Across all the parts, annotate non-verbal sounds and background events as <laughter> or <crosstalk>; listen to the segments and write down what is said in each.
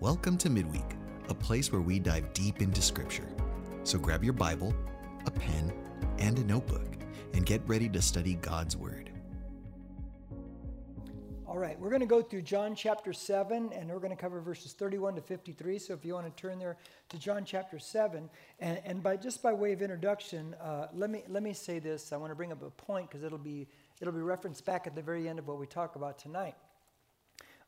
Welcome to Midweek, a place where we dive deep into Scripture. So grab your Bible, a pen, and a notebook, and get ready to study God's Word. All right, we're going to go through John chapter 7, and we're going to cover verses 31 to 53. So if you want to turn there to John chapter 7, and, and by just by way of introduction, uh, let, me, let me say this. I want to bring up a point because it'll be, it'll be referenced back at the very end of what we talk about tonight.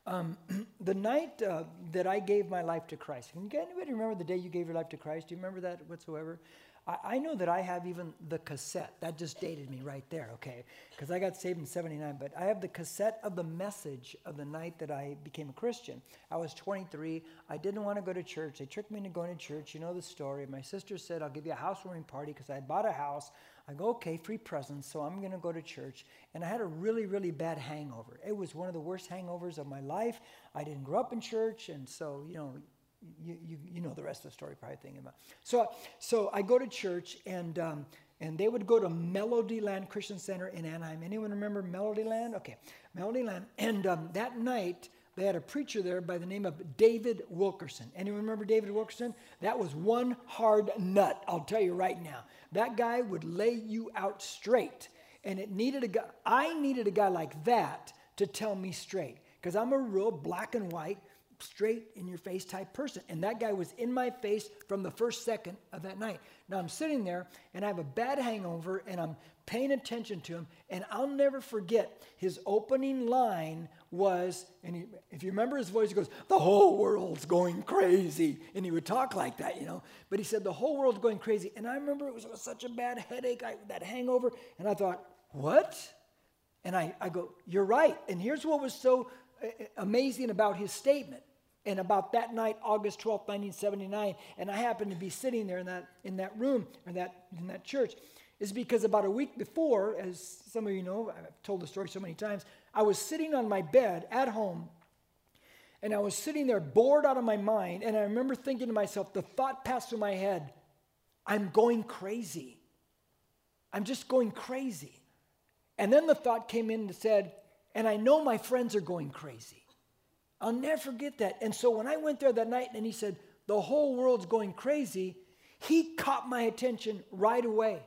Um, <clears throat> the night uh, that I gave my life to Christ, can anybody remember the day you gave your life to Christ? Do you remember that whatsoever? I, I know that I have even the cassette. That just dated me right there, okay? Because I got saved in 79. But I have the cassette of the message of the night that I became a Christian. I was 23. I didn't want to go to church. They tricked me into going to church. You know the story. My sister said, I'll give you a housewarming party because I had bought a house. I go, okay, free presents, so I'm going to go to church. And I had a really, really bad hangover. It was one of the worst hangovers of my life. I didn't grow up in church, and so, you know, you, you, you know the rest of the story, probably thinking about. So, so I go to church, and, um, and they would go to Melodyland Christian Center in Anaheim. Anyone remember Melodyland? Okay, Melodyland. And um, that night, they had a preacher there by the name of David Wilkerson. Anyone remember David Wilkerson? That was one hard nut, I'll tell you right now. That guy would lay you out straight. And it needed a guy, I needed a guy like that to tell me straight. Because I'm a real black and white, straight in your face type person. And that guy was in my face from the first second of that night. Now I'm sitting there and I have a bad hangover and I'm paying attention to him. And I'll never forget his opening line was, and he, if you remember his voice, he goes, The whole world's going crazy. And he would talk like that, you know. But he said, The whole world's going crazy. And I remember it was, it was such a bad headache, I, that hangover. And I thought, What? And I, I go, You're right. And here's what was so uh, uh, amazing about his statement and about that night, August 12th, 1979, and I happened to be sitting there in that, in that room or that, in that church, is because about a week before, as some of you know, I've told the story so many times, I was sitting on my bed at home and I was sitting there bored out of my mind. And I remember thinking to myself, the thought passed through my head I'm going crazy. I'm just going crazy. And then the thought came in and said, and I know my friends are going crazy. I'll never forget that. And so when I went there that night and he said, the whole world's going crazy, he caught my attention right away.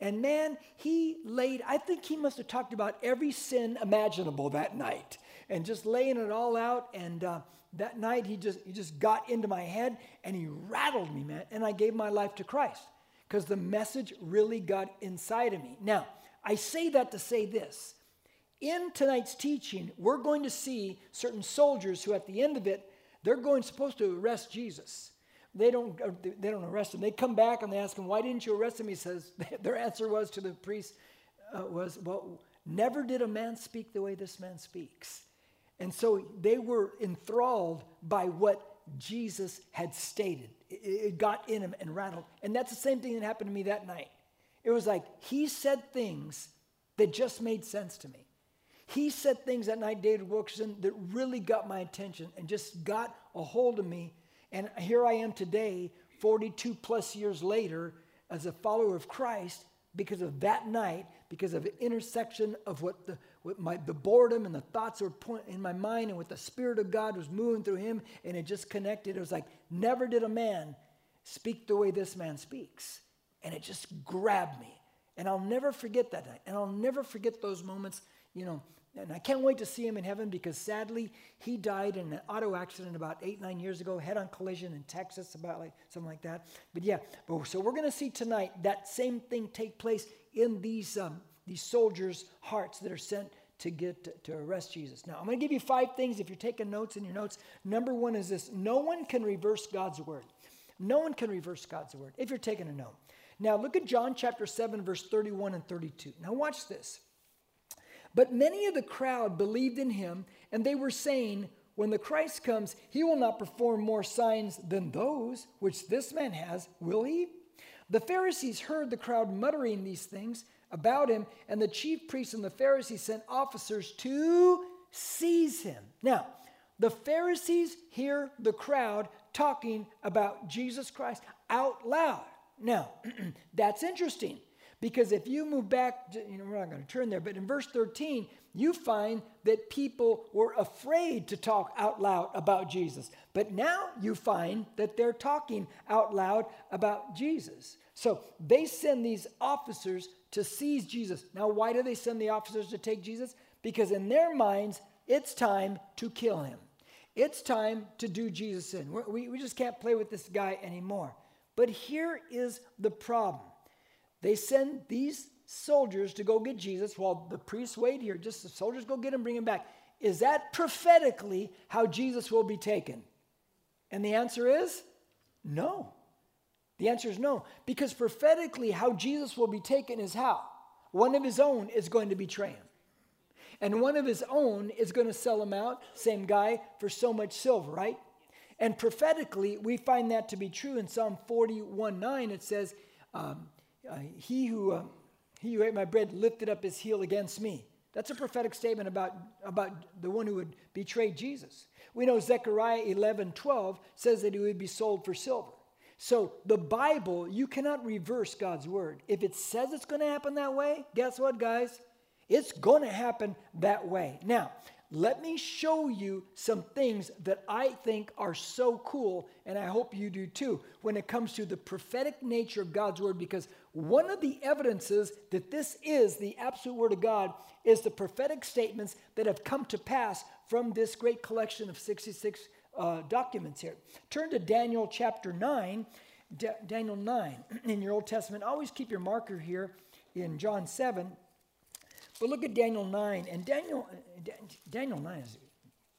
And man, he laid, I think he must have talked about every sin imaginable that night and just laying it all out. And uh, that night, he just, he just got into my head and he rattled me, man. And I gave my life to Christ because the message really got inside of me. Now, I say that to say this. In tonight's teaching, we're going to see certain soldiers who, at the end of it, they're going supposed to arrest Jesus they don't, uh, they don't arrest him. They come back and they ask him, Why didn't you arrest him? He says, <laughs> Their answer was to the priest, uh, was, Well, never did a man speak the way this man speaks. And so they were enthralled by what Jesus had stated. It, it got in him and rattled. And that's the same thing that happened to me that night. It was like he said things that just made sense to me. He said things that night, David Wilkerson, that really got my attention and just got a hold of me and here I am today, 42 plus years later, as a follower of Christ, because of that night, because of the intersection of what the, what my, the boredom and the thoughts were in my mind and what the Spirit of God was moving through him, and it just connected. It was like, never did a man speak the way this man speaks. And it just grabbed me. And I'll never forget that night. And I'll never forget those moments, you know, and I can't wait to see him in heaven because sadly he died in an auto accident about eight, nine years ago, head on collision in Texas, about like something like that. But yeah, but, so we're going to see tonight that same thing take place in these, um, these soldiers' hearts that are sent to get to, to arrest Jesus. Now, I'm going to give you five things if you're taking notes in your notes. Number one is this no one can reverse God's word. No one can reverse God's word if you're taking a note. Now, look at John chapter 7, verse 31 and 32. Now, watch this. But many of the crowd believed in him, and they were saying, When the Christ comes, he will not perform more signs than those which this man has, will he? The Pharisees heard the crowd muttering these things about him, and the chief priests and the Pharisees sent officers to seize him. Now, the Pharisees hear the crowd talking about Jesus Christ out loud. Now, <clears throat> that's interesting because if you move back, you know, we're not going to turn there, but in verse 13, you find that people were afraid to talk out loud about Jesus. But now you find that they're talking out loud about Jesus. So they send these officers to seize Jesus. Now, why do they send the officers to take Jesus? Because in their minds, it's time to kill him. It's time to do Jesus in. We, we just can't play with this guy anymore. But here is the problem they send these soldiers to go get Jesus while the priests wait here. Just the soldiers go get him, bring him back. Is that prophetically how Jesus will be taken? And the answer is no. The answer is no. Because prophetically, how Jesus will be taken is how? One of his own is going to betray him. And one of his own is going to sell him out, same guy, for so much silver, right? And prophetically, we find that to be true in Psalm 41 9. It says, um, uh, He who uh, he who ate my bread lifted up his heel against me. That's a prophetic statement about, about the one who would betray Jesus. We know Zechariah 11 12 says that he would be sold for silver. So the Bible, you cannot reverse God's word. If it says it's going to happen that way, guess what, guys? It's going to happen that way. Now, let me show you some things that I think are so cool, and I hope you do too, when it comes to the prophetic nature of God's word, because one of the evidences that this is the absolute word of God is the prophetic statements that have come to pass from this great collection of 66 uh, documents here. Turn to Daniel chapter 9. D- Daniel 9 <clears throat> in your Old Testament. Always keep your marker here in John 7. But look at Daniel 9. And Daniel, Daniel 9 is,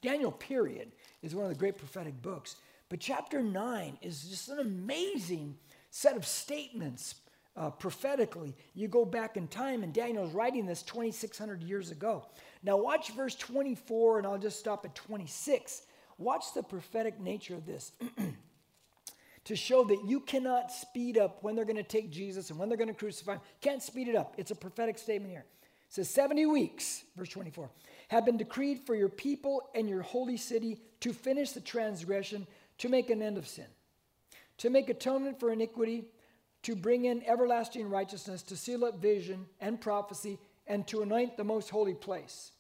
Daniel, period, is one of the great prophetic books. But chapter 9 is just an amazing set of statements uh, prophetically. You go back in time, and Daniel's writing this 2,600 years ago. Now, watch verse 24, and I'll just stop at 26. Watch the prophetic nature of this. <clears throat> to show that you cannot speed up when they're going to take Jesus and when they're going to crucify him. Can't speed it up. It's a prophetic statement here. It says 70 weeks, verse 24, have been decreed for your people and your holy city to finish the transgression, to make an end of sin, to make atonement for iniquity, to bring in everlasting righteousness, to seal up vision and prophecy, and to anoint the most holy place.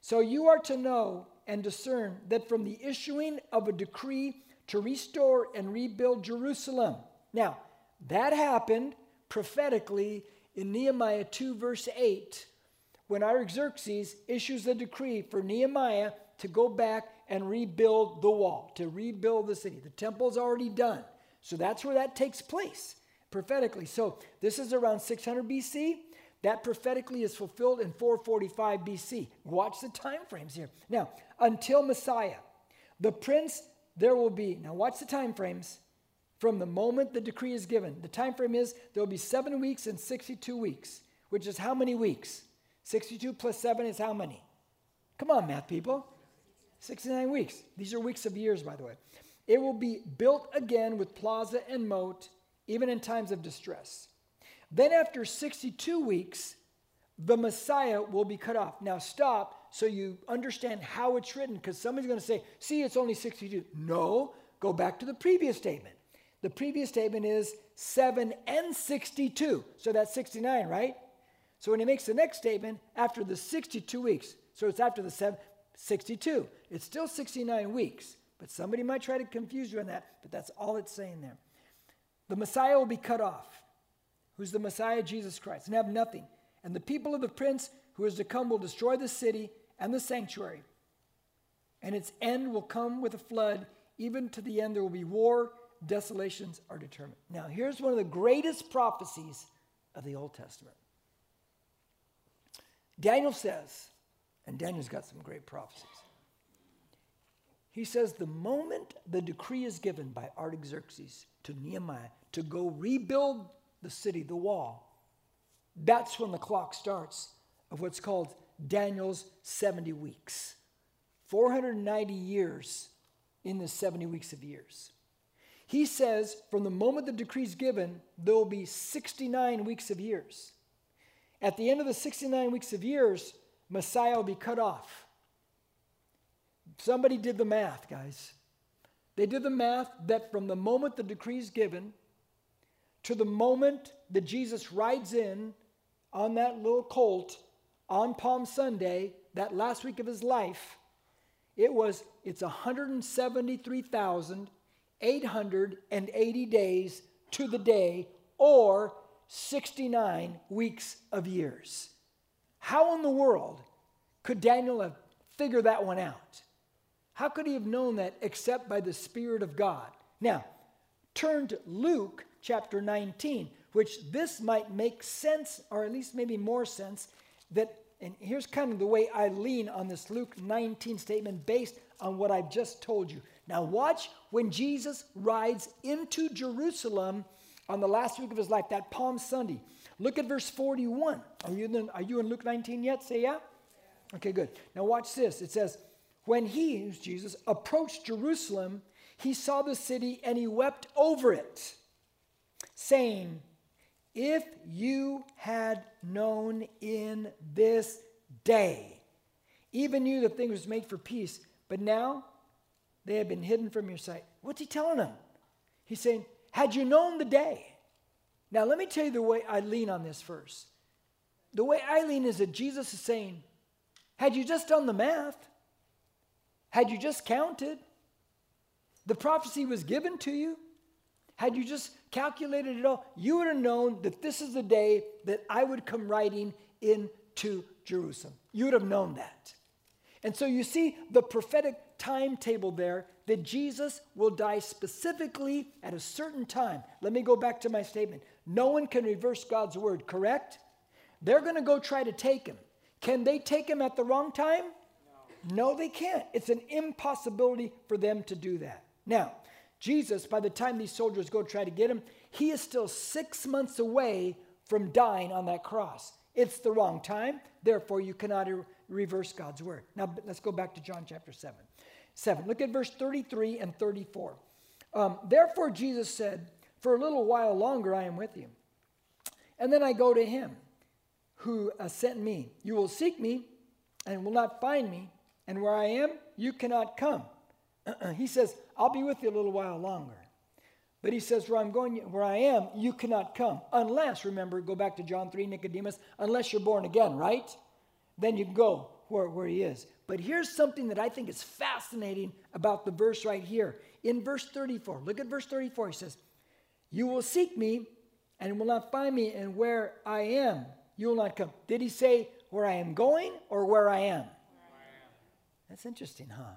So you are to know and discern that from the issuing of a decree to restore and rebuild Jerusalem. Now, that happened prophetically in Nehemiah 2, verse 8, when Artaxerxes issues a decree for Nehemiah to go back and rebuild the wall, to rebuild the city. The temple's already done. So that's where that takes place prophetically. So this is around 600 BC. That prophetically is fulfilled in 445 BC. Watch the time frames here. Now, until Messiah, the prince, there will be, now watch the time frames from the moment the decree is given. The time frame is there will be seven weeks and 62 weeks, which is how many weeks? 62 plus seven is how many? Come on, math people. 69 weeks. These are weeks of years, by the way. It will be built again with plaza and moat, even in times of distress. Then, after 62 weeks, the Messiah will be cut off. Now, stop so you understand how it's written, because somebody's going to say, see, it's only 62. No, go back to the previous statement. The previous statement is 7 and 62. So that's 69, right? So when he makes the next statement, after the 62 weeks, so it's after the seven, 62, it's still 69 weeks. But somebody might try to confuse you on that, but that's all it's saying there. The Messiah will be cut off. Who's the Messiah? Jesus Christ, and have nothing. And the people of the prince who is to come will destroy the city and the sanctuary. And its end will come with a flood. Even to the end, there will be war desolations are determined. Now, here's one of the greatest prophecies of the Old Testament. Daniel says, and Daniel's got some great prophecies. He says, the moment the decree is given by Artaxerxes to Nehemiah to go rebuild the city, the wall, that's when the clock starts of what's called Daniel's 70 weeks. 490 years in the 70 weeks of years. He says from the moment the decree is given, there will be 69 weeks of years. At the end of the 69 weeks of years, Messiah will be cut off. Somebody did the math, guys. They did the math that from the moment the decree is given to the moment that Jesus rides in on that little colt on Palm Sunday, that last week of his life, it was it's 173,880 days to the day or 69 weeks of years. How in the world could Daniel have figured that one out? How could he have known that except by the Spirit of God? Now, turn to Luke chapter 19, which this might make sense, or at least maybe more sense, that, and here's kind of the way I lean on this Luke 19 statement based on what I've just told you. Now, watch when Jesus rides into Jerusalem on the last week of his life, that Palm Sunday. Look at verse 41. Are you, in, are you in Luke 19 yet? Say yeah? Okay, good. Now, watch this. It says, When he, Jesus, approached Jerusalem, he saw the city and he wept over it, saying, If you had known in this day, even you the thing was made for peace, but now they have been hidden from your sight. What's he telling them? He's saying, Had you known the day, now let me tell you the way I lean on this verse. The way I lean is that Jesus is saying, Had you just done the math, had you just counted, the prophecy was given to you. Had you just calculated it all, you would have known that this is the day that I would come riding into Jerusalem. You would have known that. And so you see the prophetic timetable there that Jesus will die specifically at a certain time. Let me go back to my statement. No one can reverse God's word, correct? They're going to go try to take him. Can they take him at the wrong time? No. no, they can't. It's an impossibility for them to do that. Now, Jesus, by the time these soldiers go try to get him, he is still six months away from dying on that cross. It's the wrong time, therefore, you cannot er- reverse God's word. Now, let's go back to John chapter 7. 7. Look at verse 33 and 34. Um, therefore, Jesus said, For a little while longer I am with you. And then I go to him who uh, sent me. You will seek me and will not find me, and where I am, you cannot come. <clears throat> he says, I'll be with you a little while longer. But he says, Where I'm going, where I am, you cannot come. Unless, remember, go back to John 3, Nicodemus, unless you're born again, right? Then you can go where, where he is. But here's something that I think is fascinating about the verse right here. In verse 34, look at verse 34. He says, You will seek me and will not find me, and where I am, you will not come. Did he say where I am going or where I am? Where I am. That's interesting, huh?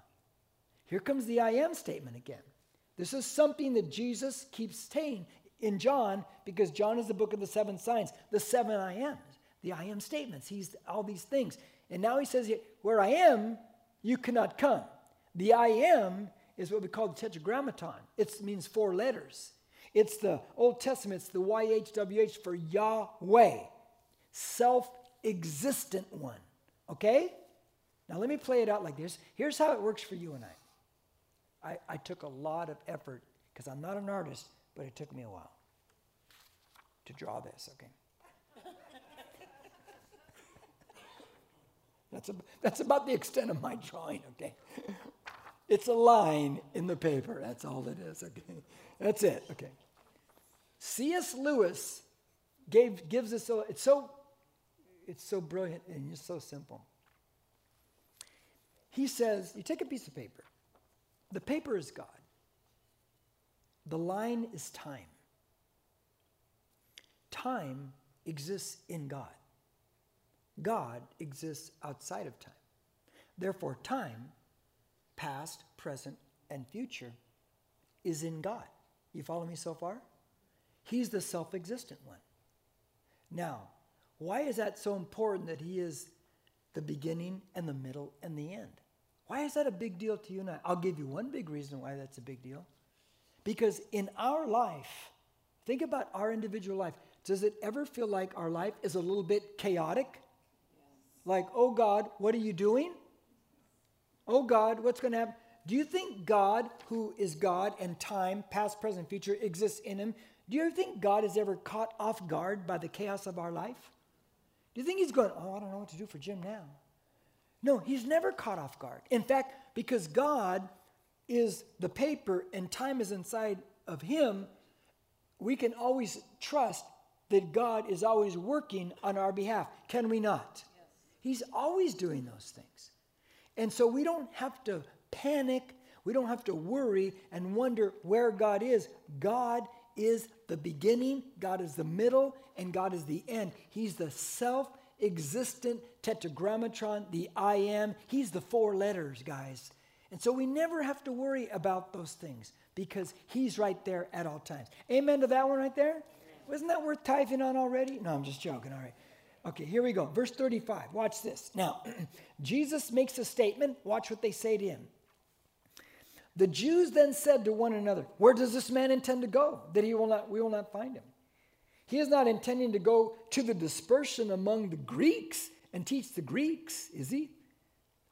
Here comes the I am statement again. This is something that Jesus keeps saying in John because John is the book of the seven signs, the seven I ams, the I am statements. He's all these things. And now he says, Where I am, you cannot come. The I am is what we call the tetragrammaton, it means four letters. It's the Old Testament, it's the YHWH for Yahweh, self existent one. Okay? Now let me play it out like this. Here's how it works for you and I. I, I took a lot of effort because I'm not an artist, but it took me a while to draw this, okay? that's, a, that's about the extent of my drawing, okay? It's a line in the paper, that's all it is, okay? That's it, okay? C.S. Lewis gave, gives us, so, it's so, it's so brilliant and it's so simple. He says, you take a piece of paper, the paper is God, the line is time. Time exists in God, God exists outside of time. Therefore, time, past, present, and future, is in God. You follow me so far? He's the self existent one. Now, why is that so important that He is the beginning and the middle and the end? Why is that a big deal to you and I? I'll give you one big reason why that's a big deal. Because in our life, think about our individual life. Does it ever feel like our life is a little bit chaotic? Yes. Like, oh God, what are you doing? Oh God, what's going to happen? Do you think God, who is God and time, past, present, future, exists in him? Do you ever think God is ever caught off guard by the chaos of our life? Do you think he's going, oh, I don't know what to do for Jim now? No, he's never caught off guard. In fact, because God is the paper and time is inside of him, we can always trust that God is always working on our behalf. Can we not? Yes. He's always doing those things. And so we don't have to panic. We don't have to worry and wonder where God is. God is the beginning, God is the middle, and God is the end. He's the self existent tetragrammaton, the I am. He's the four letters, guys. And so we never have to worry about those things because He's right there at all times. Amen to that one right there? Wasn't that worth tithing on already? No, I'm just joking. All right. Okay, here we go. Verse 35. Watch this. Now, <clears throat> Jesus makes a statement. Watch what they say to him. The Jews then said to one another, Where does this man intend to go? That he will not, we will not find him. He is not intending to go to the dispersion among the Greeks and teach the Greeks, is he?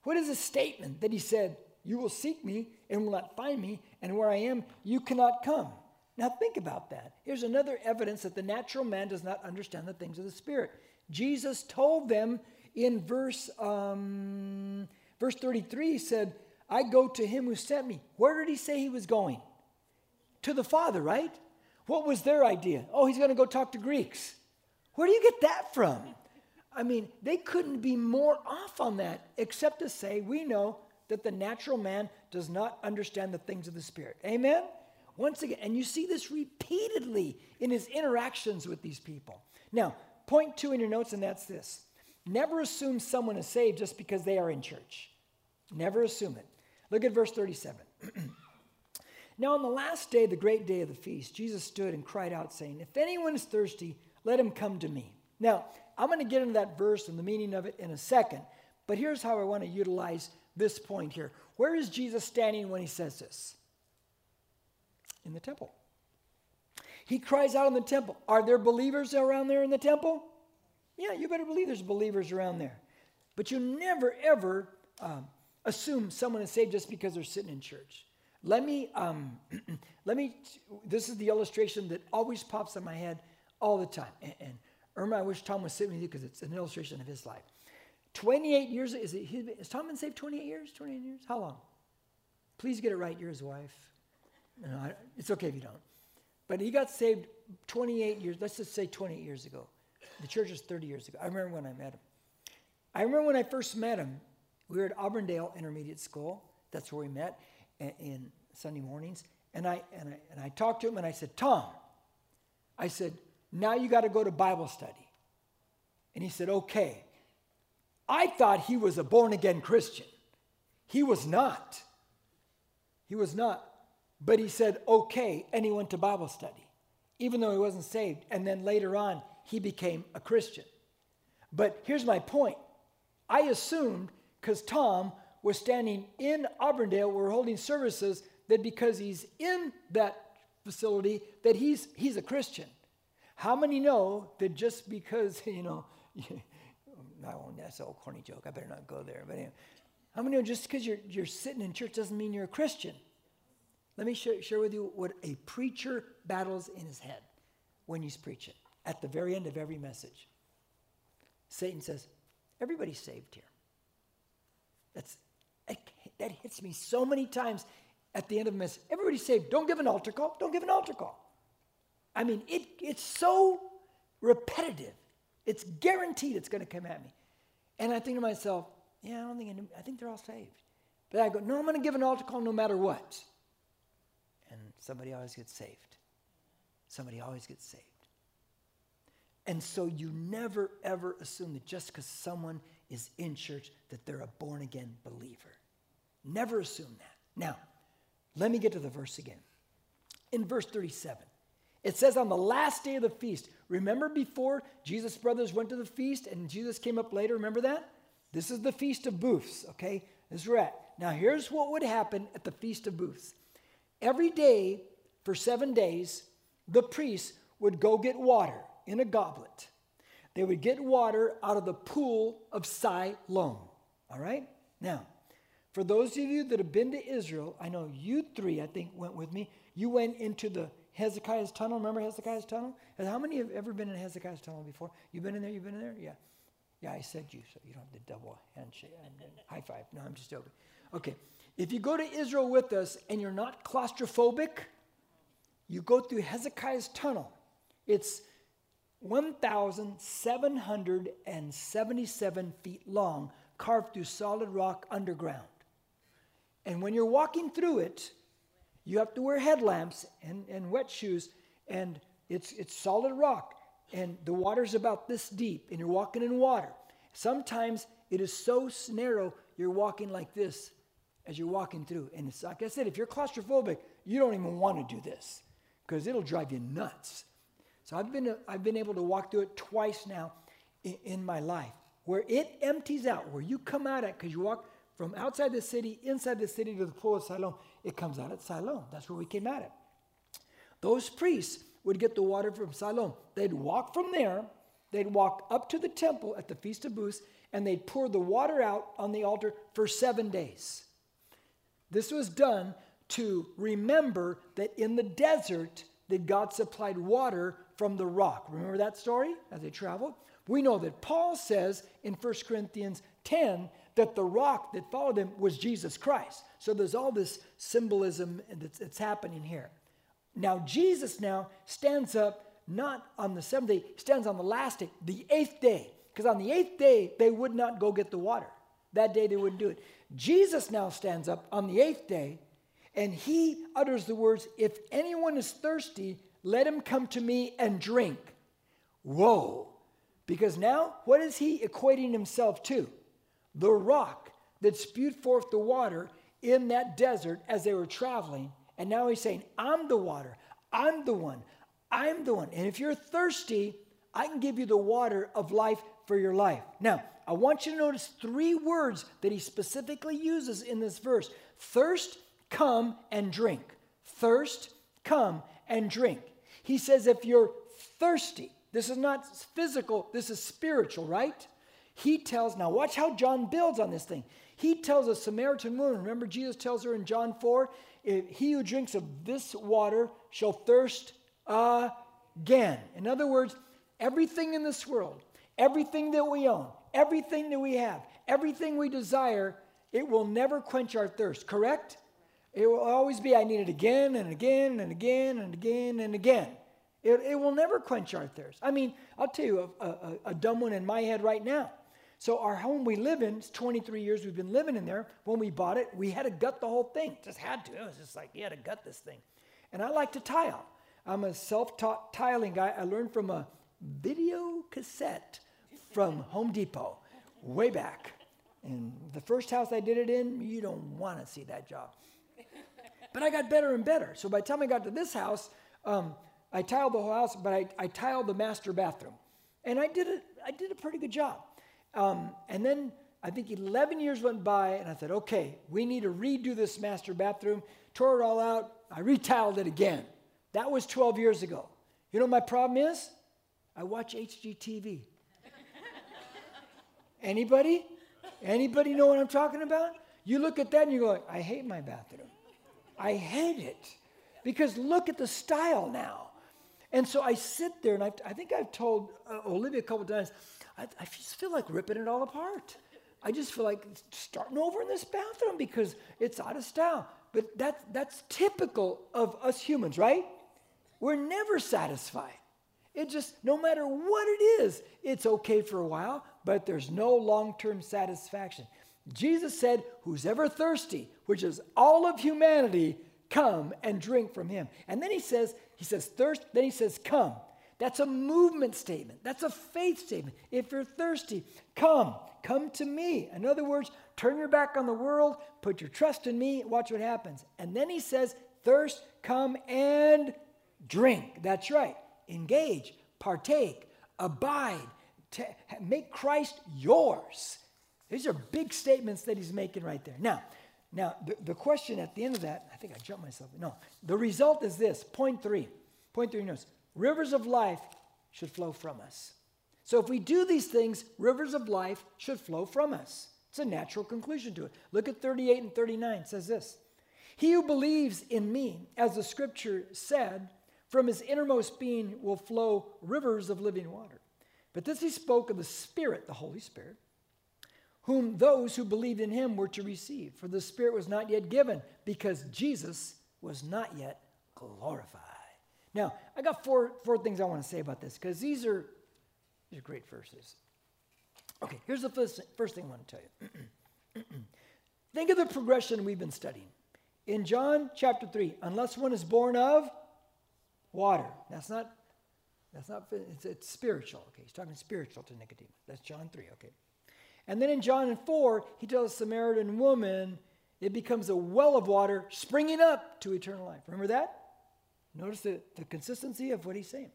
What is his statement that he said, You will seek me and will not find me, and where I am, you cannot come? Now think about that. Here's another evidence that the natural man does not understand the things of the Spirit. Jesus told them in verse, um, verse 33, he said, I go to him who sent me. Where did he say he was going? To the Father, right? What was their idea? Oh, he's going to go talk to Greeks. Where do you get that from? I mean, they couldn't be more off on that, except to say, we know that the natural man does not understand the things of the Spirit. Amen? Once again, and you see this repeatedly in his interactions with these people. Now, point two in your notes, and that's this never assume someone is saved just because they are in church. Never assume it. Look at verse 37. <clears throat> now, on the last day, the great day of the feast, Jesus stood and cried out, saying, If anyone is thirsty, let him come to me. Now, I'm going to get into that verse and the meaning of it in a second, but here's how I want to utilize this point here. Where is Jesus standing when he says this? In the temple. He cries out in the temple. Are there believers around there in the temple? Yeah, you better believe there's believers around there. But you never, ever um, assume someone is saved just because they're sitting in church. Let me, um, <clears throat> let me, this is the illustration that always pops in my head all the time. And, and Irma, I wish Tom was sitting with you because it's an illustration of his life. 28 years, is it, has Tom been saved 28 years? 28 years? How long? Please get it right, you're his wife. It's okay if you don't. But he got saved 28 years, let's just say 28 years ago. The church was 30 years ago. I remember when I met him. I remember when I first met him, we were at Auburndale Intermediate School. That's where we met in Sunday mornings. And I, and, I, and I talked to him and I said, Tom, I said, now you got to go to Bible study. And he said, okay. I thought he was a born again Christian. He was not. He was not. But he said, okay. And he went to Bible study, even though he wasn't saved. And then later on, he became a Christian. But here's my point I assumed because Tom was standing in Auburndale, we're holding services, that because he's in that facility, that he's, he's a Christian. How many know that just because, <laughs> you know, <laughs> I won't, that's an old corny joke, I better not go there. But anyway, how many know just because you're, you're sitting in church doesn't mean you're a Christian? Let me share with you what a preacher battles in his head when he's preaching at the very end of every message. Satan says, Everybody's saved here. That's, that hits me so many times at the end of a message. Everybody's saved. Don't give an altar call. Don't give an altar call. I mean, it, it's so repetitive. It's guaranteed it's going to come at me. And I think to myself, yeah, I don't think I think they're all saved. But I go, no, I'm going to give an altar call no matter what. And somebody always gets saved. Somebody always gets saved. And so you never, ever assume that just because someone is in church that they're a born again believer. Never assume that. Now, let me get to the verse again. In verse 37, it says, On the last day of the feast, remember before Jesus' brothers went to the feast and Jesus came up later? Remember that? This is the Feast of Booths, okay? This is where at. Now, here's what would happen at the Feast of Booths. Every day for seven days, the priests would go get water in a goblet. They would get water out of the pool of Siloam. All right? Now, for those of you that have been to Israel, I know you three, I think, went with me. You went into the Hezekiah's tunnel. Remember Hezekiah's tunnel? How many have ever been in Hezekiah's tunnel before? You've been in there? You've been in there? Yeah. Yeah, I said you, so you don't have the double handshake. High five. No, I'm just joking. Okay. If you go to Israel with us and you're not claustrophobic, you go through Hezekiah's tunnel. It's 1,777 feet long, carved through solid rock underground. And when you're walking through it, you have to wear headlamps and, and wet shoes, and it's, it's solid rock, and the water's about this deep, and you're walking in water. Sometimes it is so narrow, you're walking like this as you're walking through. And it's like I said, if you're claustrophobic, you don't even want to do this because it'll drive you nuts. So I've been, I've been able to walk through it twice now in, in my life where it empties out, where you come out at, because you walk from outside the city, inside the city to the pool of Siloam, it comes out at Siloam. That's where we came at it. Those priests would get the water from Siloam. They'd walk from there, they'd walk up to the temple at the Feast of Booths, and they'd pour the water out on the altar for seven days. This was done to remember that in the desert that God supplied water from the rock. Remember that story as they traveled? We know that Paul says in 1 Corinthians 10 that the rock that followed him was Jesus Christ. So there's all this symbolism that's, that's happening here. Now Jesus now stands up not on the seventh day, stands on the last day, the eighth day. Because on the eighth day, they would not go get the water. That day, they wouldn't do it. Jesus now stands up on the eighth day and he utters the words, If anyone is thirsty, let him come to me and drink. Whoa. Because now, what is he equating himself to? The rock that spewed forth the water in that desert as they were traveling. And now he's saying, I'm the water. I'm the one. I'm the one. And if you're thirsty, I can give you the water of life for your life. Now, I want you to notice three words that he specifically uses in this verse thirst, come, and drink. Thirst, come, and drink. He says, if you're thirsty, this is not physical, this is spiritual, right? He tells, now watch how John builds on this thing. He tells a Samaritan woman, remember Jesus tells her in John 4, he who drinks of this water shall thirst again. In other words, everything in this world, everything that we own, everything that we have, everything we desire, it will never quench our thirst, correct? It will always be, I need it again and again and again and again and again. It, it will never quench our thirst. I mean, I'll tell you a, a, a dumb one in my head right now. So, our home we live in, it's 23 years we've been living in there. When we bought it, we had to gut the whole thing. Just had to. It was just like, you had to gut this thing. And I like to tile. I'm a self taught tiling guy. I learned from a video cassette from Home Depot way back. And the first house I did it in, you don't want to see that job. But I got better and better. So by the time I got to this house, um, I tiled the whole house, but I, I tiled the master bathroom. And I did it, I did a pretty good job. Um, and then I think 11 years went by, and I said, okay, we need to redo this master bathroom. Tore it all out. I retiled it again. That was 12 years ago. You know my problem is? I watch HGTV. <laughs> Anybody? Anybody know what I'm talking about? You look at that and you go, I hate my bathroom. I hate it. Because look at the style now. And so I sit there and I, I think I've told uh, Olivia a couple times, I, I just feel like ripping it all apart. I just feel like starting over in this bathroom because it's out of style. But that, that's typical of us humans, right? We're never satisfied. It just, no matter what it is, it's okay for a while, but there's no long term satisfaction. Jesus said, Who's ever thirsty, which is all of humanity, come and drink from him. And then he says, He says, thirst, then he says, come. That's a movement statement. That's a faith statement. If you're thirsty, come. Come to me. In other words, turn your back on the world, put your trust in me, watch what happens. And then he says, thirst, come and drink. That's right engage, partake, abide, t- make Christ yours. These are big statements that he's making right there. Now, now the, the question at the end of that, I think I jumped myself. No, the result is this. Point three. Point three notes. Rivers of life should flow from us. So if we do these things, rivers of life should flow from us. It's a natural conclusion to it. Look at 38 and 39. It says this He who believes in me, as the scripture said, from his innermost being will flow rivers of living water. But this he spoke of the Spirit, the Holy Spirit, whom those who believed in him were to receive. For the Spirit was not yet given because Jesus was not yet glorified. Now, I got four, four things I want to say about this because these are, these are great verses. Okay, here's the first, first thing I want to tell you. <clears throat> Think of the progression we've been studying. In John chapter 3, unless one is born of water, that's not, that's not, it's, it's spiritual. Okay, he's talking spiritual to Nicodemus. That's John 3, okay. And then in John 4, he tells Samaritan woman, it becomes a well of water springing up to eternal life. Remember that? Notice the, the consistency of what he's saying.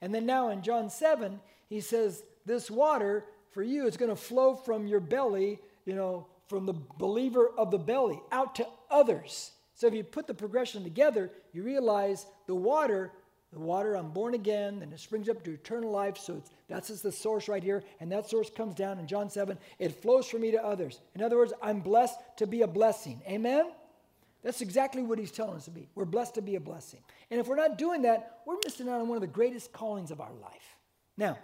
And then now in John 7, he says, This water for you is going to flow from your belly, you know, from the believer of the belly out to others. So if you put the progression together, you realize the water, the water, I'm born again, and it springs up to eternal life. So that's just the source right here. And that source comes down in John 7. It flows from me to others. In other words, I'm blessed to be a blessing. Amen? That's exactly what he's telling us to be. We're blessed to be a blessing. And if we're not doing that, we're missing out on one of the greatest callings of our life. Now,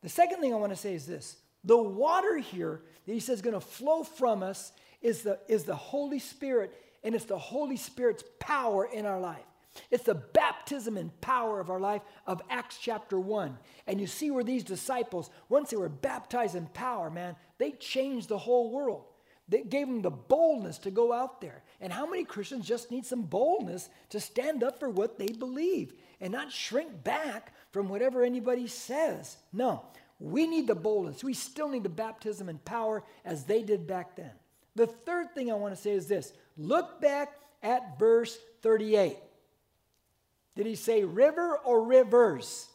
the second thing I want to say is this the water here that he says is going to flow from us is the, is the Holy Spirit, and it's the Holy Spirit's power in our life. It's the baptism and power of our life of Acts chapter 1. And you see where these disciples, once they were baptized in power, man, they changed the whole world. They gave them the boldness to go out there. And how many Christians just need some boldness to stand up for what they believe and not shrink back from whatever anybody says? No, we need the boldness. We still need the baptism and power as they did back then. The third thing I want to say is this look back at verse 38. Did he say river or rivers?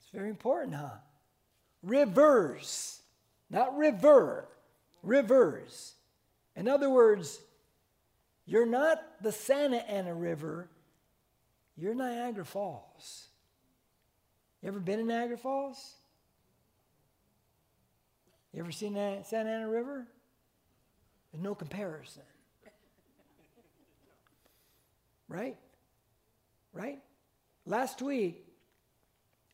It's very important, huh? Rivers, not river, rivers. In other words, you're not the Santa Ana River, you're Niagara Falls. You ever been in Niagara Falls? You ever seen that Santa Ana River? There's no comparison. right? Right? Last week,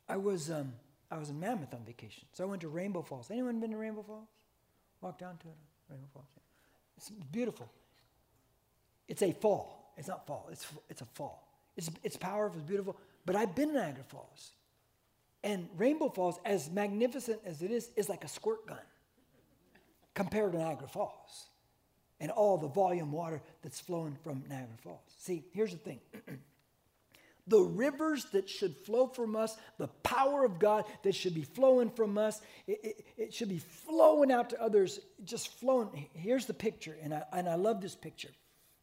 I was um, I was in Mammoth on vacation, so I went to Rainbow Falls. Anyone been to Rainbow Falls? Walk down to it, Rainbow Falls. It's beautiful. It's a fall. It's not fall. It's it's a fall. It's it's powerful. It's beautiful. But I've been in Niagara Falls, and Rainbow Falls, as magnificent as it is, is like a squirt gun compared to Niagara Falls and all the volume water that's flowing from Niagara Falls. See, here's the thing. <clears throat> the rivers that should flow from us, the power of God that should be flowing from us, it, it, it, should be flowing out to others, just flowing. Here's the picture, and I, and I love this picture.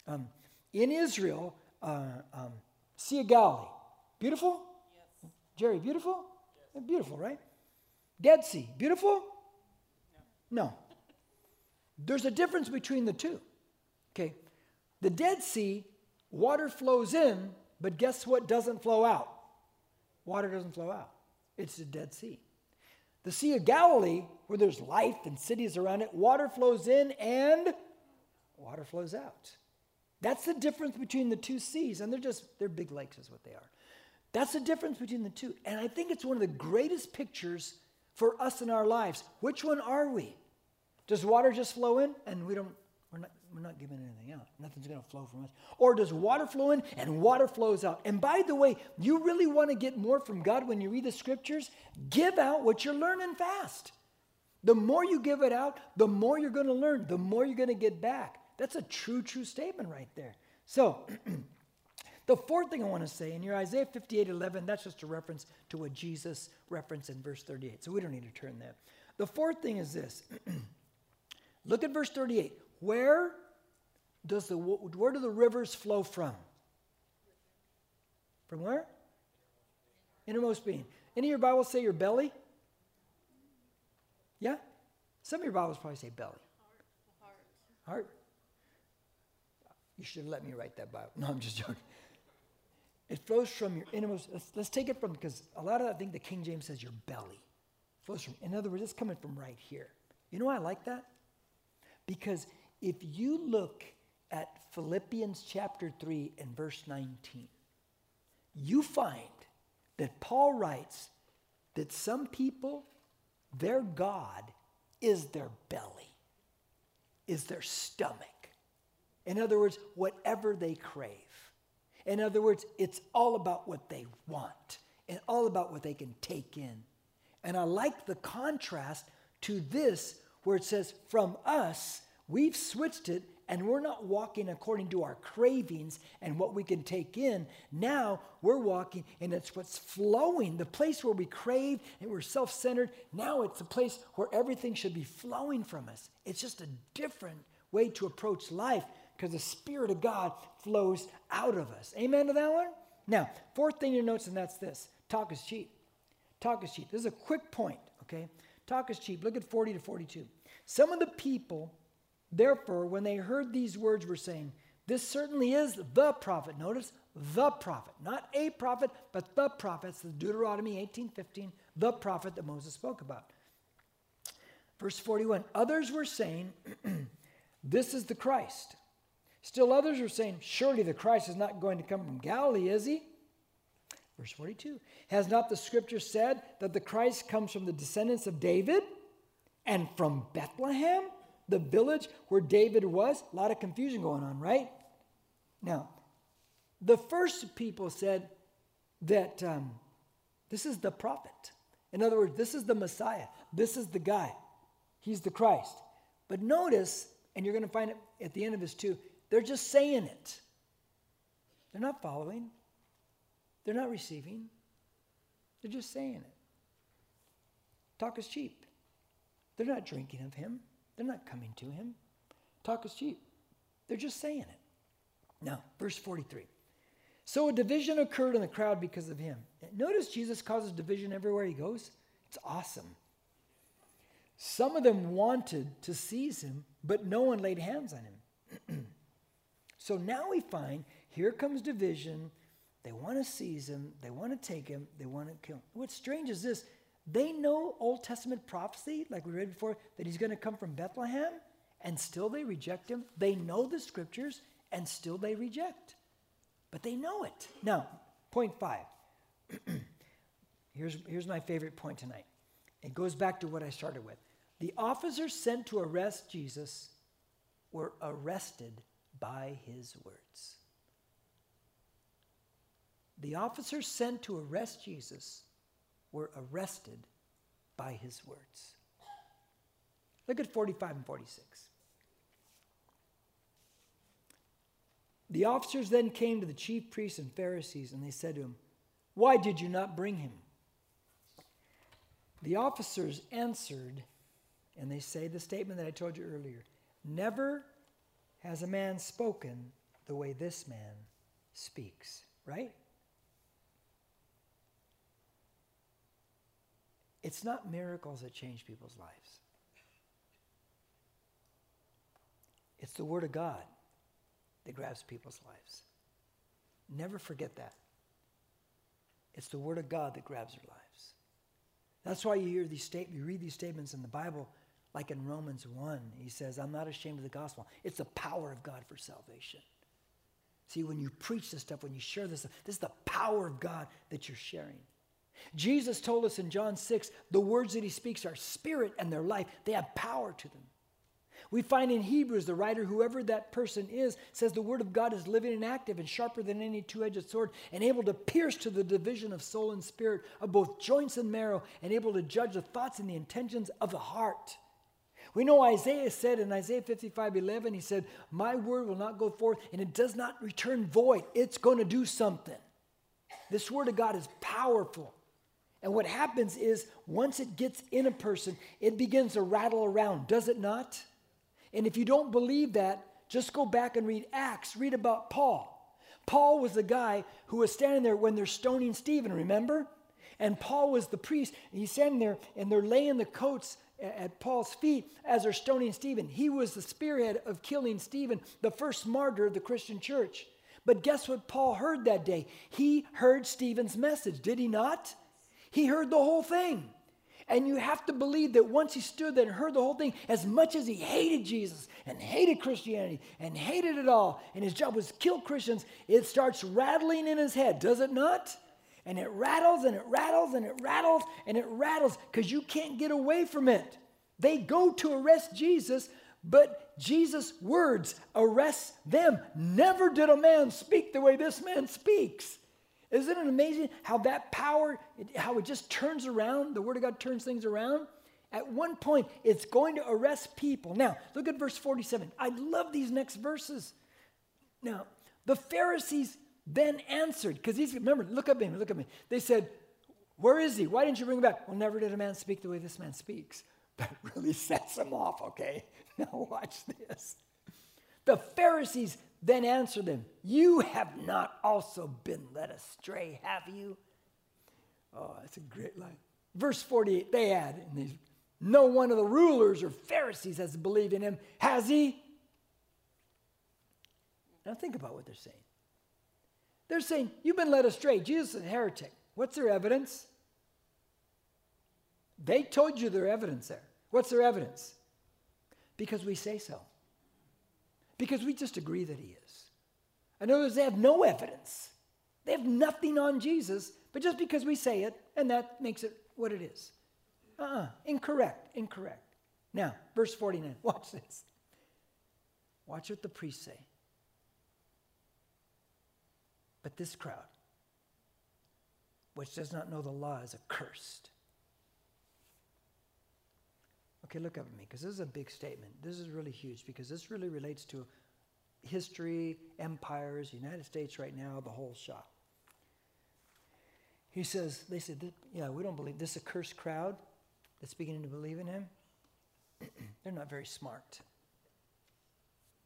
Um, in Israel, uh, um, Sea of Galilee, beautiful? Yes. Jerry, beautiful? Yes. Beautiful, right? Dead Sea, beautiful? No. no. There's a difference between the two. Okay. The Dead Sea, water flows in, but guess what doesn't flow out? Water doesn't flow out. It's the Dead Sea. The Sea of Galilee, where there's life and cities around it, water flows in and water flows out. That's the difference between the two seas, and they're just, they're big lakes, is what they are. That's the difference between the two. And I think it's one of the greatest pictures for us in our lives. Which one are we? Does water just flow in and we don't, we're not, giving anything out? Nothing's going to flow from us. Or does water flow in and water flows out? And by the way, you really want to get more from God when you read the scriptures? Give out what you're learning fast. The more you give it out, the more you're going to learn, the more you're going to get back. That's a true, true statement right there. So, <clears throat> the fourth thing I want to say in your Isaiah 58 11, that's just a reference to what Jesus referenced in verse 38. So, we don't need to turn that. The fourth thing is this <clears throat> Look at verse 38. Where does the where do the rivers flow from? From where? Innermost being. Any of your Bibles say your belly? Yeah? Some of your Bibles probably say belly. Heart. Heart. You should let me write that Bible. No, I'm just joking. It flows from your innermost. Let's, let's take it from because a lot of I think the King James says your belly. It flows from. In other words, it's coming from right here. You know why I like that? Because if you look at Philippians chapter 3 and verse 19, you find that Paul writes that some people, their God is their belly, is their stomach. In other words, whatever they crave. In other words, it's all about what they want and all about what they can take in. And I like the contrast to this, where it says, From us, we've switched it and we're not walking according to our cravings and what we can take in. Now we're walking and it's what's flowing. The place where we crave and we're self centered, now it's a place where everything should be flowing from us. It's just a different way to approach life because the Spirit of God flows out of us. Amen to that one? Now, fourth thing you notice, and that's this talk is cheap. Talk is cheap. This is a quick point, okay? Talk is cheap. Look at 40 to 42. Some of the people, therefore, when they heard these words, were saying, This certainly is the prophet. Notice, the prophet. Not a prophet, but the prophet. The Deuteronomy 18 15, the prophet that Moses spoke about. Verse 41 Others were saying, <clears throat> This is the Christ. Still others were saying, Surely the Christ is not going to come from Galilee, is he? Verse 42 Has not the scripture said that the Christ comes from the descendants of David and from Bethlehem, the village where David was? A lot of confusion going on, right? Now, the first people said that um, this is the prophet. In other words, this is the Messiah. This is the guy. He's the Christ. But notice, and you're going to find it at the end of this too, they're just saying it. They're not following. They're not receiving, they're just saying it. Talk is cheap. They're not drinking of him, they're not coming to him. Talk is cheap. They're just saying it. Now, verse 43. So a division occurred in the crowd because of him. Notice Jesus causes division everywhere he goes. It's awesome. Some of them wanted to seize him, but no one laid hands on him. <clears throat> so now we find here comes division they want to seize him. They want to take him. They want to kill him. What's strange is this they know Old Testament prophecy, like we read before, that he's going to come from Bethlehem, and still they reject him. They know the scriptures, and still they reject. But they know it. Now, point five. <clears throat> here's, here's my favorite point tonight. It goes back to what I started with. The officers sent to arrest Jesus were arrested by his words. The officers sent to arrest Jesus were arrested by his words. Look at 45 and 46. The officers then came to the chief priests and Pharisees, and they said to him, Why did you not bring him? The officers answered, and they say the statement that I told you earlier Never has a man spoken the way this man speaks, right? It's not miracles that change people's lives. It's the Word of God that grabs people's lives. Never forget that. It's the Word of God that grabs their lives. That's why you hear these statements, you read these statements in the Bible, like in Romans 1. He says, I'm not ashamed of the gospel. It's the power of God for salvation. See, when you preach this stuff, when you share this stuff, this is the power of God that you're sharing. Jesus told us in John 6 the words that he speaks are spirit and their life, they have power to them. We find in Hebrews, the writer, whoever that person is, says the word of God is living and active and sharper than any two edged sword, and able to pierce to the division of soul and spirit, of both joints and marrow, and able to judge the thoughts and the intentions of the heart. We know Isaiah said in Isaiah 55 11, he said, My word will not go forth, and it does not return void. It's going to do something. This word of God is powerful. And what happens is once it gets in a person, it begins to rattle around, does it not? And if you don't believe that, just go back and read Acts. Read about Paul. Paul was the guy who was standing there when they're stoning Stephen, remember? And Paul was the priest, and he's standing there, and they're laying the coats at Paul's feet as they're stoning Stephen. He was the spearhead of killing Stephen, the first martyr of the Christian church. But guess what Paul heard that day? He heard Stephen's message, did he not? He heard the whole thing. And you have to believe that once he stood there and heard the whole thing, as much as he hated Jesus and hated Christianity and hated it all, and his job was to kill Christians, it starts rattling in his head, does it not? And it rattles and it rattles and it rattles and it rattles because you can't get away from it. They go to arrest Jesus, But Jesus' words arrest them. Never did a man speak the way this man speaks. Isn't it amazing how that power, how it just turns around? The Word of God turns things around. At one point, it's going to arrest people. Now, look at verse 47. I love these next verses. Now, the Pharisees then answered, because these, remember, look at me, look at me. They said, Where is he? Why didn't you bring him back? Well, never did a man speak the way this man speaks. <laughs> That really <laughs> sets him off, okay? <laughs> Now, watch this. The Pharisees then answered them, You have not also been led astray, have you? Oh, that's a great line. Verse 48, they add, No one of the rulers or Pharisees has believed in him, has he? Now think about what they're saying. They're saying, You've been led astray. Jesus is a heretic. What's their evidence? They told you their evidence there. What's their evidence? Because we say so. Because we just agree that he is. In other words, they have no evidence. They have nothing on Jesus, but just because we say it, and that makes it what it is. Uh uh-uh. Incorrect. Incorrect. Now, verse 49. <laughs> Watch this. Watch what the priests say. But this crowd, which does not know the law, is accursed. Okay, look up at me, because this is a big statement. This is really huge, because this really relates to history, empires, United States right now, the whole shop. He says, they said, yeah, we don't believe this accursed crowd that's beginning to believe in him. <clears throat> They're not very smart.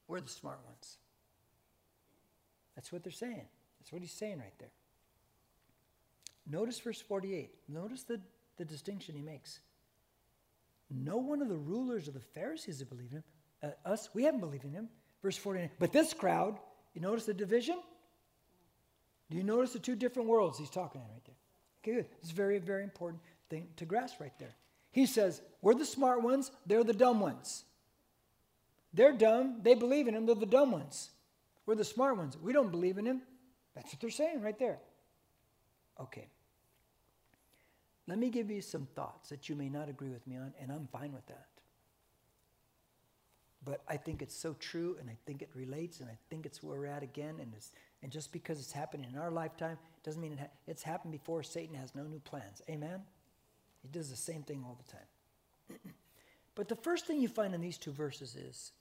We're the smart ones. That's what they're saying. That's what he's saying right there. Notice verse 48. Notice the, the distinction he makes. No one of the rulers of the Pharisees have believed him. Uh, us, we haven't believed in him. Verse 49. But this crowd, you notice the division? Do you notice the two different worlds he's talking in right there? Okay, good. It's a very, very important thing to grasp right there. He says, We're the smart ones, they're the dumb ones. They're dumb, they believe in him, they're the dumb ones. We're the smart ones. We don't believe in him. That's what they're saying right there. Okay. Let me give you some thoughts that you may not agree with me on, and I'm fine with that. But I think it's so true, and I think it relates, and I think it's where we're at again. And, and just because it's happening in our lifetime doesn't mean it ha- it's happened before. Satan has no new plans. Amen? He does the same thing all the time. <clears throat> but the first thing you find in these two verses is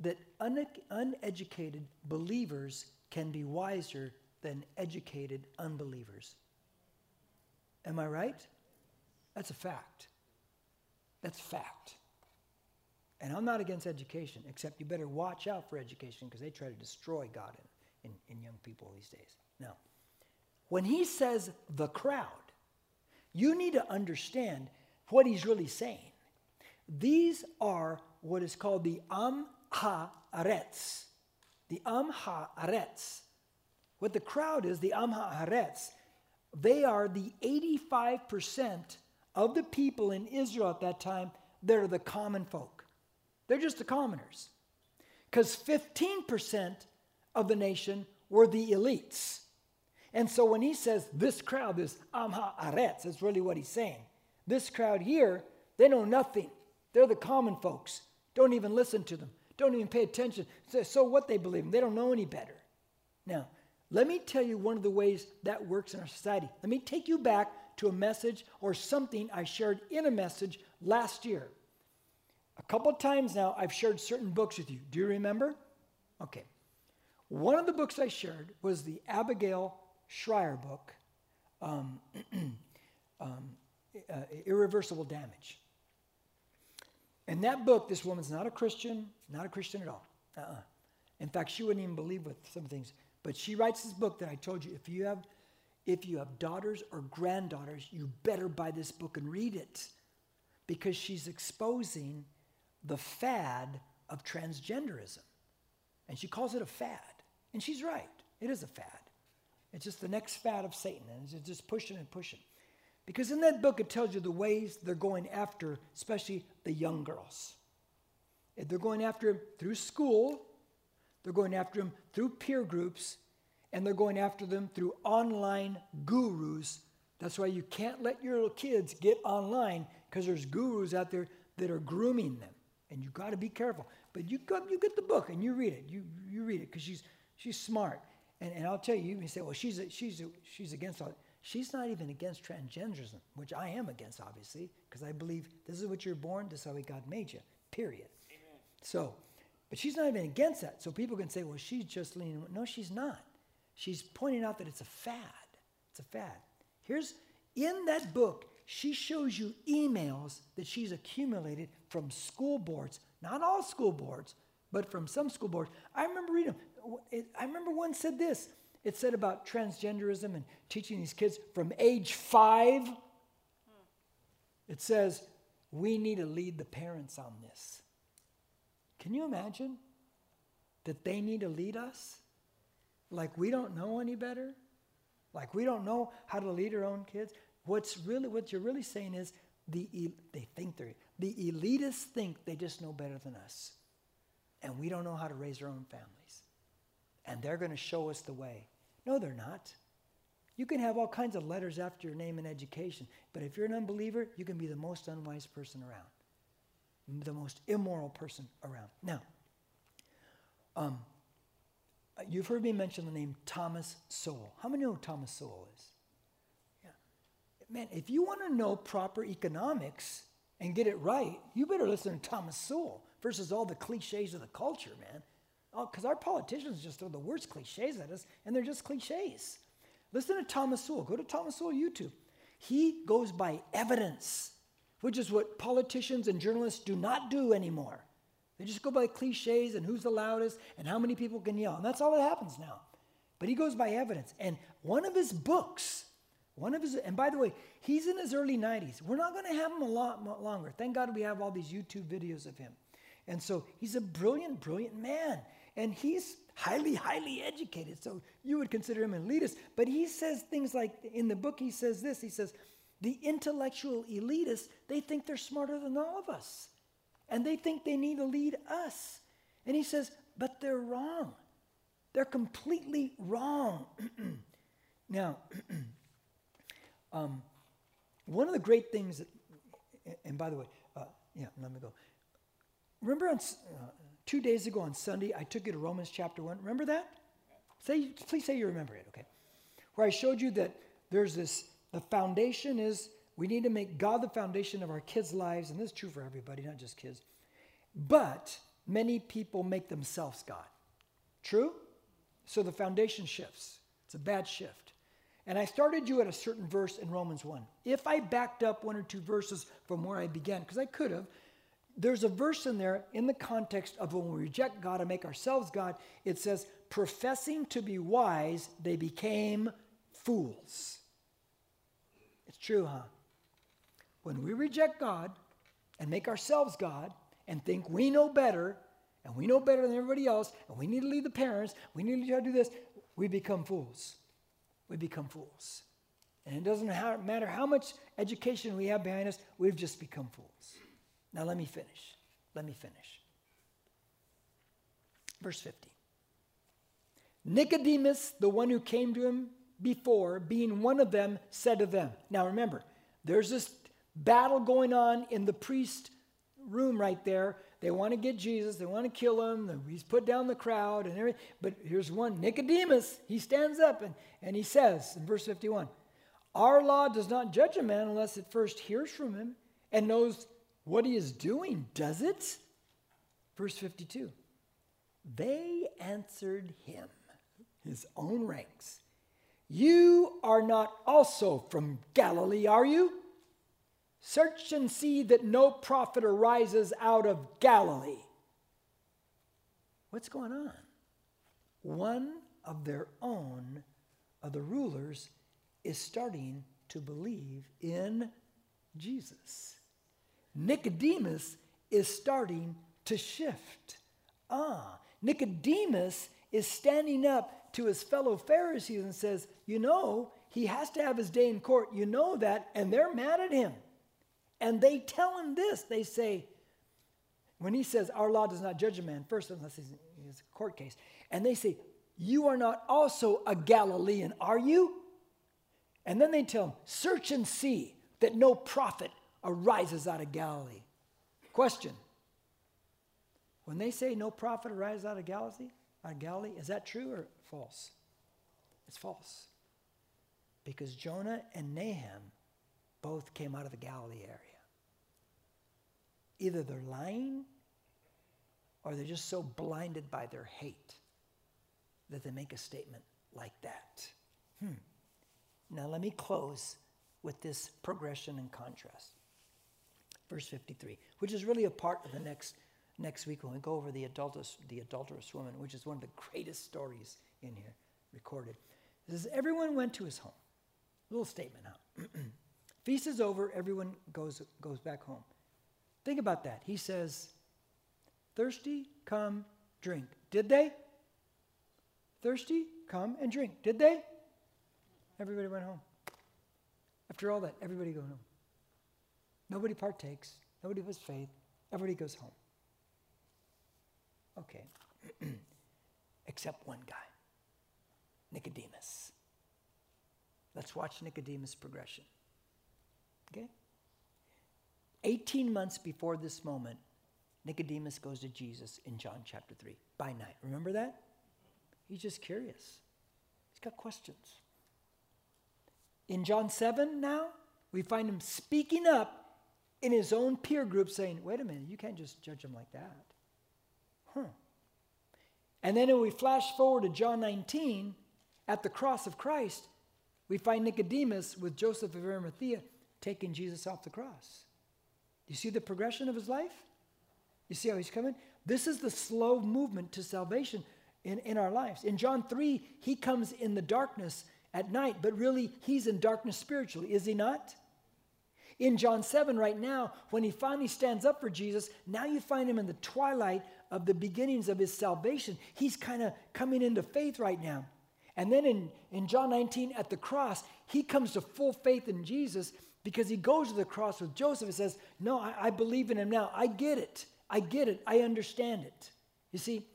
that une- uneducated believers can be wiser than educated unbelievers. Am I right? That's a fact. That's fact. And I'm not against education, except you better watch out for education because they try to destroy God in, in, in, young people these days. Now, when he says the crowd, you need to understand what he's really saying. These are what is called the Am Ha-Aretz. The Am Ha-Aretz. What the crowd is, the Am Ha-Aretz, they are the 85% of the people in Israel at that time that are the common folk. They're just the commoners. Because 15% of the nation were the elites. And so when he says this crowd, this Am Ha-Aretz, that's really what he's saying. This crowd here, they know nothing. They're the common folks. Don't even listen to them. Don't even pay attention. So, so what they believe in, they don't know any better. Now, let me tell you one of the ways that works in our society. Let me take you back to a message or something I shared in a message last year. A couple times now, I've shared certain books with you. Do you remember? Okay. One of the books I shared was the Abigail Shrier book, um, <clears throat> um, uh, Irreversible Damage. In that book, this woman's not a Christian, not a Christian at all. Uh-uh. In fact, she wouldn't even believe with some things. But she writes this book that I told you if you have if you have daughters or granddaughters, you better buy this book and read it because she's exposing the fad of transgenderism. And she calls it a fad. And she's right. It is a fad. It's just the next fad of Satan. And it's just pushing and pushing. Because in that book, it tells you the ways they're going after, especially the young girls. They're going after through school, they're going after them through peer groups, and they're going after them through online gurus. That's why you can't let your little kids get online because there's gurus out there that are grooming them. and you've got to be careful. But you come, you get the book and you read it. You you read it because she's she's smart. And, and I'll tell you, you say, well, she's a, she's a, she's against all. She's not even against transgenderism, which I am against, obviously, because I believe this is what you're born. This is how God made you. Period. Amen. So, but she's not even against that. So people can say, well, she's just leaning. No, she's not. She's pointing out that it's a fad. It's a fad. Here's in that book, she shows you emails that she's accumulated from school boards, not all school boards, but from some school boards. I remember reading them. I remember one said this. It said about transgenderism and teaching these kids from age five. It says, we need to lead the parents on this. Can you imagine that they need to lead us? Like we don't know any better? Like we don't know how to lead our own kids? What's really what you're really saying is the they think they're the elitists think they just know better than us. And we don't know how to raise our own families. And they're going to show us the way. No, they're not. You can have all kinds of letters after your name and education, but if you're an unbeliever, you can be the most unwise person around, the most immoral person around. Now, um, you've heard me mention the name Thomas Sowell. How many know Thomas Sowell is? Yeah. Man, if you want to know proper economics and get it right, you better listen to Thomas Sowell versus all the cliches of the culture, man. Because oh, our politicians just throw the worst cliches at us, and they're just cliches. Listen to Thomas Sowell. Go to Thomas Sowell YouTube. He goes by evidence, which is what politicians and journalists do not do anymore. They just go by cliches and who's the loudest and how many people can yell. And that's all that happens now. But he goes by evidence. And one of his books, one of his, and by the way, he's in his early 90s. We're not going to have him a lot longer. Thank God we have all these YouTube videos of him. And so he's a brilliant, brilliant man. And he's highly, highly educated. So you would consider him an elitist. But he says things like in the book, he says this he says, the intellectual elitists, they think they're smarter than all of us. And they think they need to lead us. And he says, but they're wrong. They're completely wrong. <clears throat> now, <clears throat> um, one of the great things that, and by the way, uh, yeah, let me go. Remember on uh, two days ago on Sunday, I took you to Romans chapter 1. Remember that? Say, please say you remember it, okay? Where I showed you that there's this, the foundation is we need to make God the foundation of our kids' lives, and this is true for everybody, not just kids. But many people make themselves God. True? So the foundation shifts. It's a bad shift. And I started you at a certain verse in Romans 1. If I backed up one or two verses from where I began, because I could have, there's a verse in there in the context of when we reject God and make ourselves God, it says, professing to be wise, they became fools. It's true, huh? When we reject God and make ourselves God and think we know better, and we know better than everybody else, and we need to lead the parents, we need to try to do this, we become fools. We become fools. And it doesn't matter how much education we have behind us, we've just become fools. Now, let me finish. Let me finish. Verse 50. Nicodemus, the one who came to him before, being one of them, said to them. Now, remember, there's this battle going on in the priest room right there. They want to get Jesus, they want to kill him. He's put down the crowd and everything. But here's one Nicodemus, he stands up and, and he says in verse 51 Our law does not judge a man unless it first hears from him and knows what he is doing, does it? Verse 52 They answered him, his own ranks. You are not also from Galilee, are you? Search and see that no prophet arises out of Galilee. What's going on? One of their own, of the rulers, is starting to believe in Jesus. Nicodemus is starting to shift. Ah, Nicodemus is standing up to his fellow Pharisees and says, You know, he has to have his day in court. You know that. And they're mad at him. And they tell him this they say, when he says, Our law does not judge a man first unless he's in a court case, and they say, You are not also a Galilean, are you? And then they tell him, Search and see that no prophet arises out of Galilee. Question When they say no prophet arises out of Galilee, of Galilee, is that true or false? It's false. Because Jonah and Nahum both came out of the Galilee area. Either they're lying or they're just so blinded by their hate that they make a statement like that. Hmm. Now, let me close with this progression and contrast. Verse 53, which is really a part of the next, next week when we go over the adulterous, the adulterous woman, which is one of the greatest stories in here recorded. It says, Everyone went to his home. Little statement now. <clears throat> Feast is over, everyone goes, goes back home. Think about that. He says, Thirsty, come, drink. Did they? Thirsty, come and drink. Did they? Everybody went home. After all that, everybody go home. Nobody partakes. Nobody has faith. Everybody goes home. Okay. <clears throat> Except one guy, Nicodemus. Let's watch Nicodemus' progression. Okay? 18 months before this moment, Nicodemus goes to Jesus in John chapter 3 by night. Remember that? He's just curious. He's got questions. In John 7 now, we find him speaking up in his own peer group saying, wait a minute, you can't just judge him like that. Huh. And then when we flash forward to John 19, at the cross of Christ, we find Nicodemus with Joseph of Arimathea taking Jesus off the cross. You see the progression of his life? You see how he's coming? This is the slow movement to salvation in, in our lives. In John 3, he comes in the darkness at night, but really he's in darkness spiritually, is he not? In John 7, right now, when he finally stands up for Jesus, now you find him in the twilight of the beginnings of his salvation. He's kind of coming into faith right now. And then in, in John 19 at the cross, he comes to full faith in Jesus because he goes to the cross with Joseph and says, No, I, I believe in him now. I get it. I get it. I understand it. You see?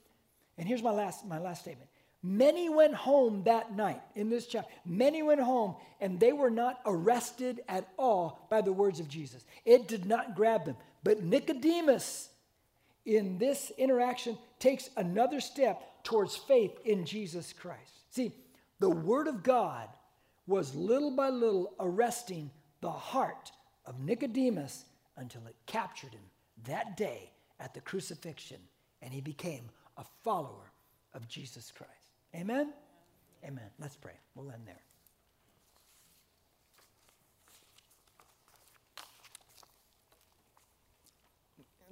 And here's my last, my last statement. Many went home that night in this chapter. Many went home and they were not arrested at all by the words of Jesus. It did not grab them. But Nicodemus, in this interaction, takes another step towards faith in Jesus Christ. See, the Word of God was little by little arresting the heart of Nicodemus until it captured him that day at the crucifixion, and he became a follower of Jesus Christ. Amen? Amen. Let's pray. We'll end there.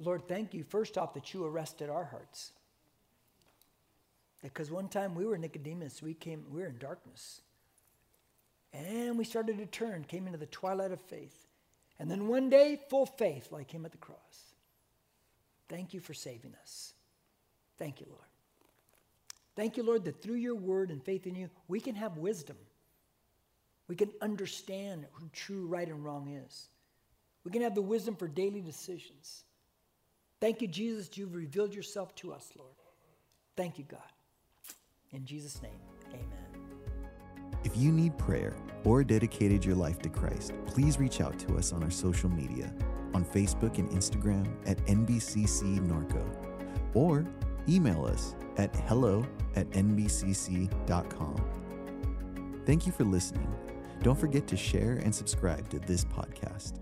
Lord, thank you, first off, that you arrested our hearts. Because one time we were Nicodemus, we came, we were in darkness. And we started to turn, came into the twilight of faith. And then one day, full faith, like him at the cross. Thank you for saving us. Thank you, Lord. Thank you, Lord, that through your word and faith in you, we can have wisdom. We can understand who true, right, and wrong is. We can have the wisdom for daily decisions. Thank you, Jesus, you've revealed yourself to us, Lord. Thank you, God. In Jesus' name, amen. If you need prayer or dedicated your life to Christ, please reach out to us on our social media on Facebook and Instagram at NBCC Norco or email us at hello at nbcc.com. Thank you for listening. Don't forget to share and subscribe to this podcast.